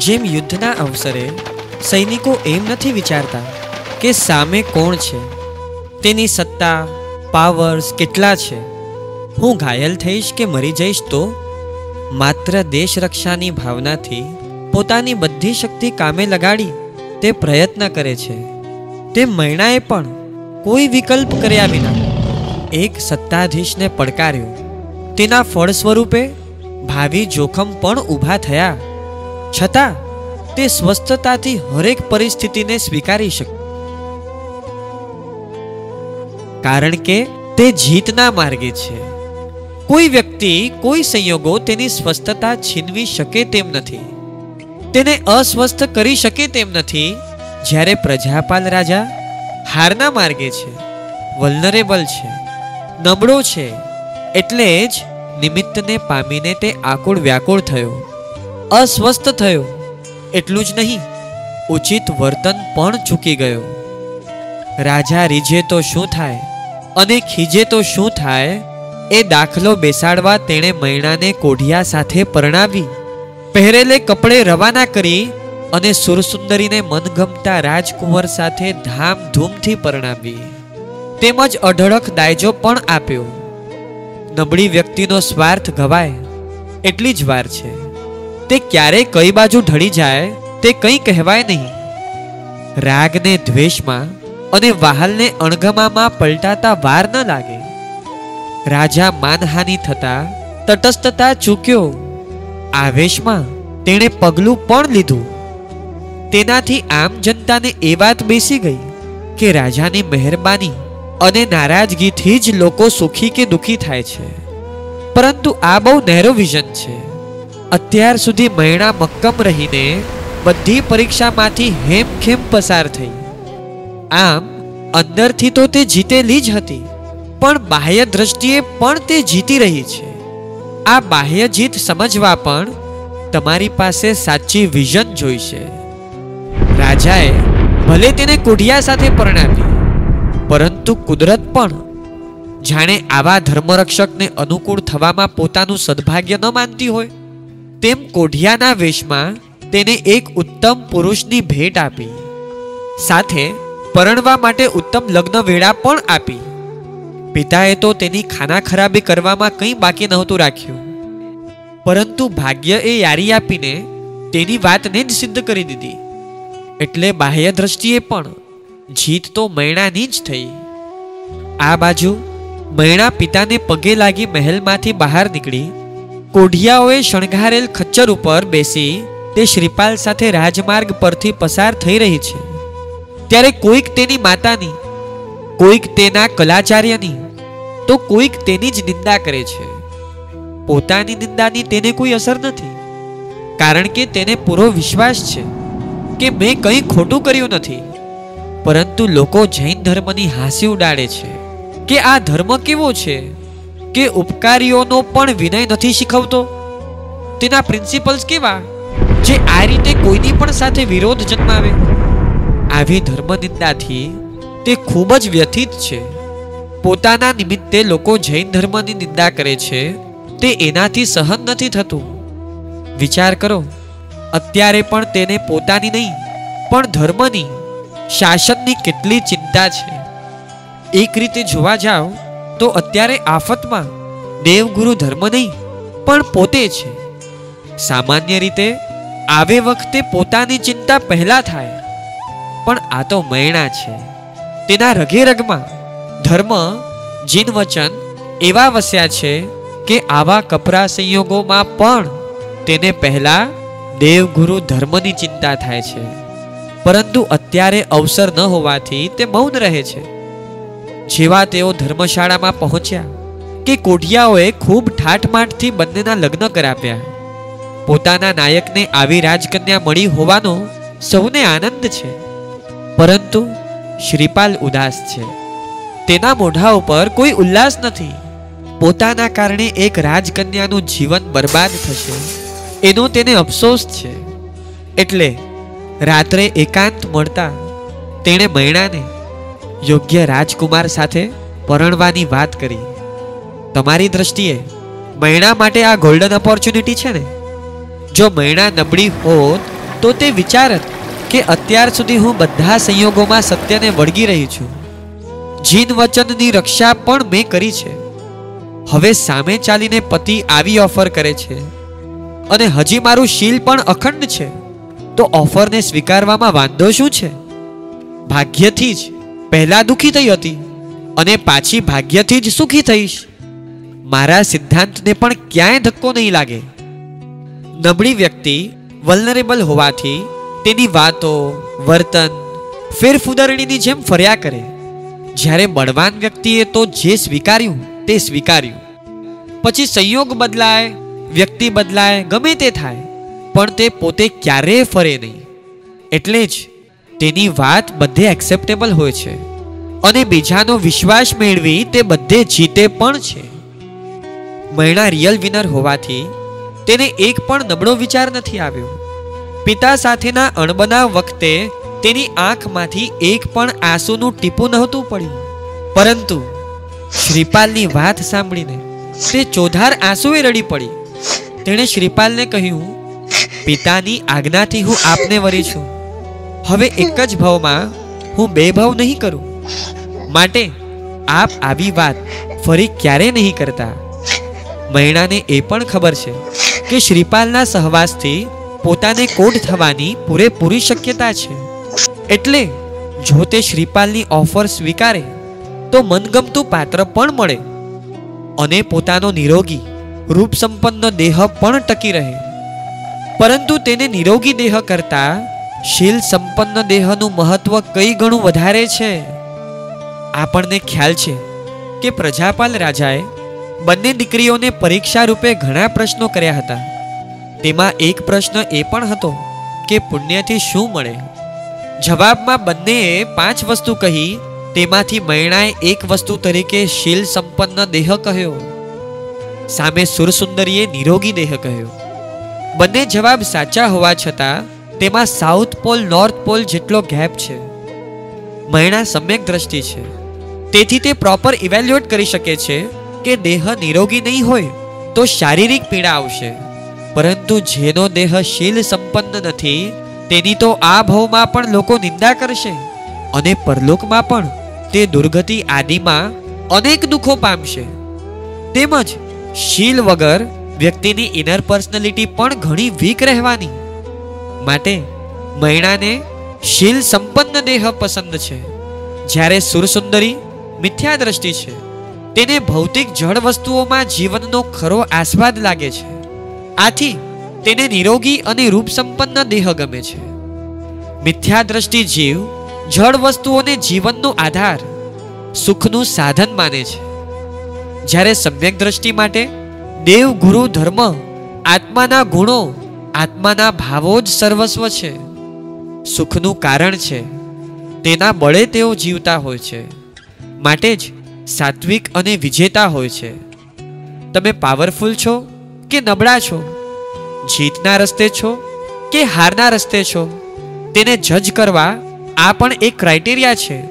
જેમ યુદ્ધના અવસરે સૈનિકો એમ નથી વિચારતા કે સામે કોણ છે. તેની સત્તા પાવર્સ કેટલા છે? હું ઘાયલ થઈશ કે મરી જઈશ તો? માત્ર દેશ રક્ષાની ભાવનાથી પોતાની બધી શક્તિ કામે લગાડી તે પ્રયત્ન કરે છે. તે મૈણાએ પણ કોઈ વિકલ્પ કર્યા વિના એક સત્તાધીશને પડકાર્યો. તેના ફળ સ્વરૂપે ભાવિ જોખમ પણ ઊભા થયા. છતાં, તે સ્વસ્થતાથી હરેક પરિસ્થિતિને સ્વીકારી શકે. કારણ કે, તે જીતના માર્ગે છે. કોઈ વ્યક્તિ, કોઈ સંયોગો તેની સ્વસ્થતા છીનવી શકે તેમ નથી. તેને અસ્વસ્થ કરી શકે તેમ નથી, જ્યારે પ્રજાપાલ રાજા હારના માર્ગે છે, વલ્નરેબલ છે, નબળો છે, એટલે જ નિમિત્તને પામીને તે આકુળ વ્યાકુળ થયો. અસ્વસ્થ થયો. એટલું જ નહીં, ઉચિત વર્તન પણ ચૂકી ગયો. રાજા રીઝે તો શું થાય અને ખીજે તો શું થાય એ દાખલો બેસાડવા તેણે મૈણાને કોઢિયા સાથે પરણાવી. પહેરેલે કપડે રવાના કરી અને સુરસુંદરીને મનગમતા રાજકુંવર સાથે ધામધૂમથી પરણાવી. તેમજ અઢળક દાયજો પણ આપ્યો. નબળી વ્યક્તિનો સ્વાર્થ ગવાય, એટલી જ વાર છે. તે ક્યારે કઈ બાજુ ઢળી જાય તે કંઈ કહેવાય નહીં. રાગને દ્વેષમાં અને વાહલને અણગમામાં પલટાતા વાર ન લાગે. રાજા માનહાનિ થતા, તટસ્થતા ચૂક્યો. આવેશમાં તેણે પગલું પણ લીધું. તેનાથી આમ જનતાને એ વાત બેસી ગઈ કે રાજાની મહેરબાની અને નારાજગીથી જ લોકો સુખી કે દુખી થાય છે. પરંતુ આ બહુ નેરો વિઝન છે. અત્યાર સુધી મૈણા મક્કમ રહીને બધી પરીક્ષામાંથી હેમખેમ પસાર થઈ. આમ, અંદરથી તો તે જીતેલી જ હતી, પણ બાહ્ય દ્રષ્ટિએ પણ તે જીતી રહી છે. આ બાહ્ય જીત સમજવા પણ તમારી પાસે સાચી વિઝન જોઈશે. રાજાએ ભલે તેને કોઢિયા સાથે પરણાવી, પરંતુ કુદરત પણ. જાણે આવા ધર્મરક્ષકને અનુકૂળ થવામાં પોતાનું સદભાગ્ય ન માનતી હોય. તેમ કોઢિયાના વેશમાં તેને એક ઉત્તમ પુરુષની ભેટ આપી. સાથે પરણવા માટે ઉત્તમ લગ્ન વેળા પણ આપી. પિતાએ તો તેની ખાના ખરાબી કરવામાં કંઈ બાકી નહોતું રાખ્યું. પરંતુ ભાગ્ય એ યારી આપીને તેની વાતને જ સિદ્ધ કરી દીધી. એટલે બાહ્ય દ્રષ્ટિએ પણ જીત તો મૈણાની જ થઈ. આ બાજુ મૈણા પિતાને પગે લાગી મહેલમાંથી બહાર નીકળી કોઢિયાઓએ શણગારેલ ખચ્ચર ઉપર બેસી તે શ્રીપાલ સાથે રાજમાર્ગ પરથી પસાર થઈ રહી છે. ત્યારે કોઈક તેની માતાની, કોઈક તેના કલાચાર્યની, તો કોઈક તેની જ નિંદા કરે છે. પોતાની નિંદાની તેને કોઈ અસર નથી, કારણ કે તેને પૂરો વિશ્વાસ છે કે મેં કંઈ ખોટું કર્યું નથી. પરંતુ લોકો જૈન ધર્મની હાંસી ઉડાડે છે કે આ ધર્મ કેવો છે? કે ઉપકારીઓનો પણ વિનય નથી શીખવતો? તેના પ્રિન્સિપલ્સ કેવા? જે આ રીતે કોઈની પણ સાથે વિરોધ જન્માવે. આવી ધર્મનિંદાથી તે ખૂબ જ વ્યથિત છે. પોતાના નિમિત્તે લોકો જૈન ધર્મની નિંદા કરે છે, તે એનાથી સહન નથી થતું. વિચાર કરો, અત્યારે પણ તેને પોતાની નહીં, પણ ધર્મની, શાસનની કેટલી ચિંતા છે. એક રીતે જોવા જાઓ તો અત્યારે આફતમાં દેવગુરુ ધર્મ નહીં, પણ પોતે છે. સામાન્ય રીતે આવે વખતે પોતાની ચિંતા પહેલા થાય, પણ આ તો મૈણા છે. તેના રગે રગમાં ધર્મ, જીન વચન એવા વસ્યા છે કે આવા કપરા સંયોગોમાં પણ તેને પહેલા દેવગુરુ ધર્મની ચિંતા થાય છે. પરંતુ અત્યારે અવસર ન હોવાથી તે મૌન રહે છે. જેવા તેઓ ધર્મશાળામાં પહોંચ્યા કે કોઢિયાઓએ ખૂબ ઠાઠમાઠથી બંનેના લગ્ન કરાવ્યા. પોતાના નાયકને આવી રાજકન્યા મળી હોવાનો સૌને આનંદ છે. પરંતુ શ્રીપાલ ઉદાસ છે. તેના મોઢા ઉપર કોઈ ઉલ્લાસ નથી. પોતાના કારણે એક રાજકન્યાનું જીવન બરબાદ થશે. એનો તેને અફસોસ છે. એટલે રાત્રે એકાંત મળતા તેણે મૈણાને યોગ્ય રાજકુમાર સાથે પરણવાની વાત કરી. તમારી દ્રષ્ટિએ મૈણા માટે આ ગોલ્ડન ઓપોર્ચ્યુનિટી છે ને? જો મૈણા નબળી હોત, તો તે વિચારત કે અત્યાર સુધી હું બધા સંયોગોમાં સત્યને વળગી રહી છું. જીન વચનની રક્ષા પણ મેં કરી છે. હવે સામે ચાલીને પતિ આવી ઓફર કરે છે. અને હજી મારું શીલ પણ અખંડ છે. તો ઓફરને સ્વીકારવામાં વાંધો શું છે? ભાગ્યથી જ. પહેલા દુખી થઈ હતી અને પાછી ભાગ્યથી જ સુખી થઈશ. મારા સિદ્ધાંતને પણ ક્યાંય ધક્કો નહીં લાગે. નબળી વ્યક્તિ વલ્નરેબલ હોવાથી તેની વાતો, વર્તન, ફેરફુદરણીની જેમ ફર્યા કરે. જ્યારે બળવાન વ્યક્તિએ તો જે સ્વીકાર્યું તે સ્વીકાર્યું. પછી સંયોગ બદલાય, વ્યક્તિ બદલાય, ગમે તે થાય, પણ તે પોતે ક્યારેય ફરે નહીં. એટલે જ તેની વાત બધે એક્સેપ્ટેબલ હોય છે. અને બીજાનો વિશ્વાસ મેળવી તે બધે જીતે પણ છે. મહિણા રિયલ વિનર હોવાથી તેને એક પણ નબળો વિચાર નથી આવ્યો. પિતા સાથેના અણબના વખતે તેની આંખમાંથી એક પણ આંસુનું ટીપું નહોતું પડ્યું. પરંતુ શ્રીપાલની વાત સાંભળીને તે ચોધાર આંસુએ રડી પડી. તેણે શ્રીપાલને કહ્યું, પિતાની આજ્ઞાથી હું આપને વરી છું. હવે એક જ ભાવમાં હું બે ભાવ નહીં કરું. માટે આપ આવી વાત ફરી ક્યારે નહીં કરતા? મૈણાને એ પણ ખબર છે કે શ્રીપાલના સહવાસથી પોતાને કોટ થવાની પૂરેપૂરી શક્યતા છે. એટલે જો તે શ્રીપાલની ઓફર સ્વીકારે, તો મનગમતું પાત્ર પણ મળે અને પોતાનો નિરોગી રૂપ સંપન્ન દેહ પણ ટકી રહે. પરંતુ તેને નિરોગી દેહ કરતા શીલ સંપન્ન દેહનું મહત્વ કઈ ગણું વધારે છે? આપણને ખ્યાલ છે કે પ્રજાપાલ રાજાએ બંને દીકરીઓને પરીક્ષા રૂપે ઘણા પ્રશ્નો કર્યા હતા. તેમાં એક પ્રશ્ન એ પણ હતો કે પુણ્યથી શું મળે? જવાબમાં બંનેએ પાંચ વસ્તુ કહી, તેમાંથી મૈણાએ એક વસ્તુ તરીકે શીલ સંપન્ન દેહ કહ્યો. સામે સુરસુંદરીએ નિરોગી દેહ કહ્યો. બંને જવાબ સાચા હોવા છતાં તેમાં સાઉથ પોલ, નોર્થ પોલ જેટલો ગેપ છે. મૈણા સમ્યક દ્રષ્ટિ છે. તેથી તે પ્રોપર ઇવેલ્યુએટ કરી શકે છે કે દેહ નિરોગી નહીં હોય તો શારીરિક પીડા આવશે. પરંતુ જેનો દેહ શીલ સંપન્ન નથી, તેની તો આ ભાવમાં પણ લોકો નિંદા કરશે અને પરલોકમાં પણ તે દુર્ગતિ આદિમાં અનેક દુઃખો પામશે. તેમજ શીલ વગર વ્યક્તિની ઇનર પર્સનાલિટી પણ ઘણી વીક રહેવાની. માટે મૈણાને શીલ સંપન્ન દેહ પસંદ છે. જ્યારે સુરસુંદરી મિથ્યા દ્રષ્ટિ છે, તેને ભૌતિક જળ વસ્તુઓમાં જીવનનો ખરો આસ્વાદ લાગે છે. આથી તેને નિરોગી અને રૂપ સંપન્ન દેહ ગમે છે. મિથ્યા દ્રષ્ટિ જીવ જળ વસ્તુઓને જીવનનો આધાર, સુખનું સાધન માને છે. જ્યારે સમ્યક દ્રષ્ટિ માટે દેવ ગુરુ ધર્મ આત્માના ગુણો આત્માના ભાવો જ સર્વસ્વ છે. સુખનું કારણ છે. તેના બળે તેઓ જીવતા હોય છે. માટે જ સાત્વિક અને વિજેતા હોય છે. તમે પાવરફુલ છો કે નબળા છો? જીતના રસ્તે છો કે હારના રસ્તે છો? તેને જજ કરવા આ પણ એક ક્રાઇટેરિયા છે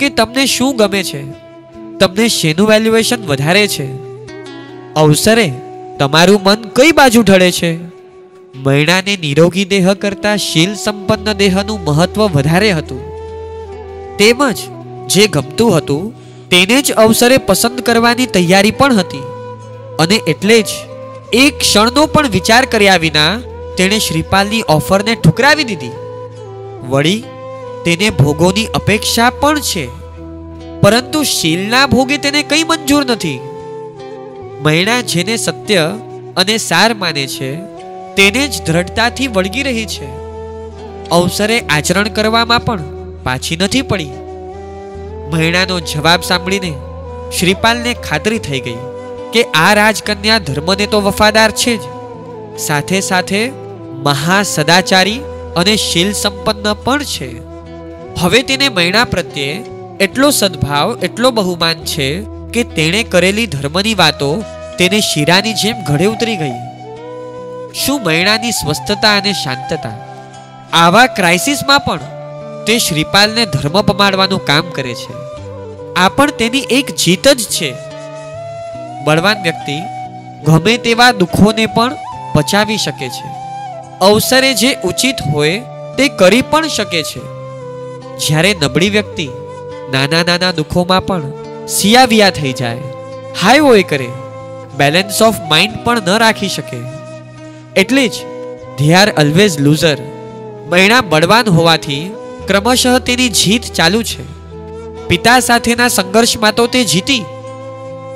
કે તમને શું ગમે છે? તમને શેનું વેલ્યુએશન વધારે છે? અવસરે તમારું મન કઈ બાજુ ઢળે છે? મૈણાને નિરોગી દેહ કરતા શીલ સંપન્ન દેહનું મહત્વ વધારે હતું. તેમજ જે ગમતું હતું, તેને જ અવસરે પસંદ કરવાની તૈયારી પણ હતી. અને એટલે જ એક ક્ષણનો પણ વિચાર કર્યા વિના તેણે શ્રીપાલની ઓફરને ઠુકરાવી દીધી. વળી, તેને ભોગોની અપેક્ષા પણ છે. પરંતુ શીલના ભોગે તેને કંઈ મંજૂર નથી. મૈણા જેને સત્ય અને સાર માને છે તેને જ દ્રઢતાથી વળગી રહી છે. અવસરે આચરણ કરવામાં પણ પાછી નથી પડી. મહિણાનો જવાબ સાંભળીને શ્રીપાલને ખાતરી થઈ ગઈ કે આ રાજકન્યા ધર્મને તો વફાદાર છે જ. સાથે સાથે મહા સદાચારી અને શીલ સંપન્ન પણ છે. હવે તેને મૈણા પ્રત્યે એટલો સદભાવ, એટલો બહુમાન છે કે તેણે કરેલી ધર્મની વાતો તેને શીરાની જેમ ઘડે ઉતરી ગઈ. શું મૈણાની સ્વસ્થતા અને શાંતતા? આવા ક્રાઇસિસમાં પણ તે શ્રીપાલને ધર્મ પમાડવાનું કામ કરે છે. આ પણ તેની એક જીત જ છે. બળવાન વ્યક્તિ ગમે તેવા દુઃખોને પણ પચાવી શકે છે. અવસરે જે ઉચિત હોય તે કરી પણ શકે છે. જ્યારે નબળી વ્યક્તિ નાના નાના દુઃખોમાં પણ સિયાવિયા થઈ જાય હાઈ હોય કરે બેલેન્સ ઓફ માઇન્ડ પણ ન રાખી શકે. એટલે જ ધે આર ઓલવેઝ લૂઝર મૈણા બળવાન હોવાથી ક્રમશઃ તેની જીત ચાલુ છે. પિતા સાથેના સંઘર્ષમાં તો તે જીતી,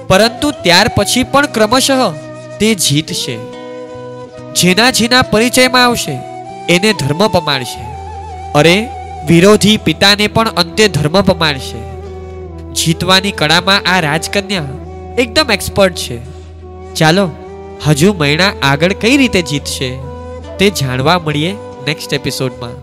પરંતુ ત્યાર પછી પણ ક્રમશઃ તે જીતશે. જેના જેના પરિચયમાં આવશે, એને ધર્મ પમાડશે. અરે, વિરોધી પિતાને પણ અંતે ધર્મ પમાડશે. જીતવાની કળામાં આ રાજકન્યા એકદમ એક્સપર્ટ છે. ચાલો હજુ મૈણા આગળ કઈ રીતે જીતશે તે જાણવા મળીએ નેક્સ્ટ એપિસોડમાં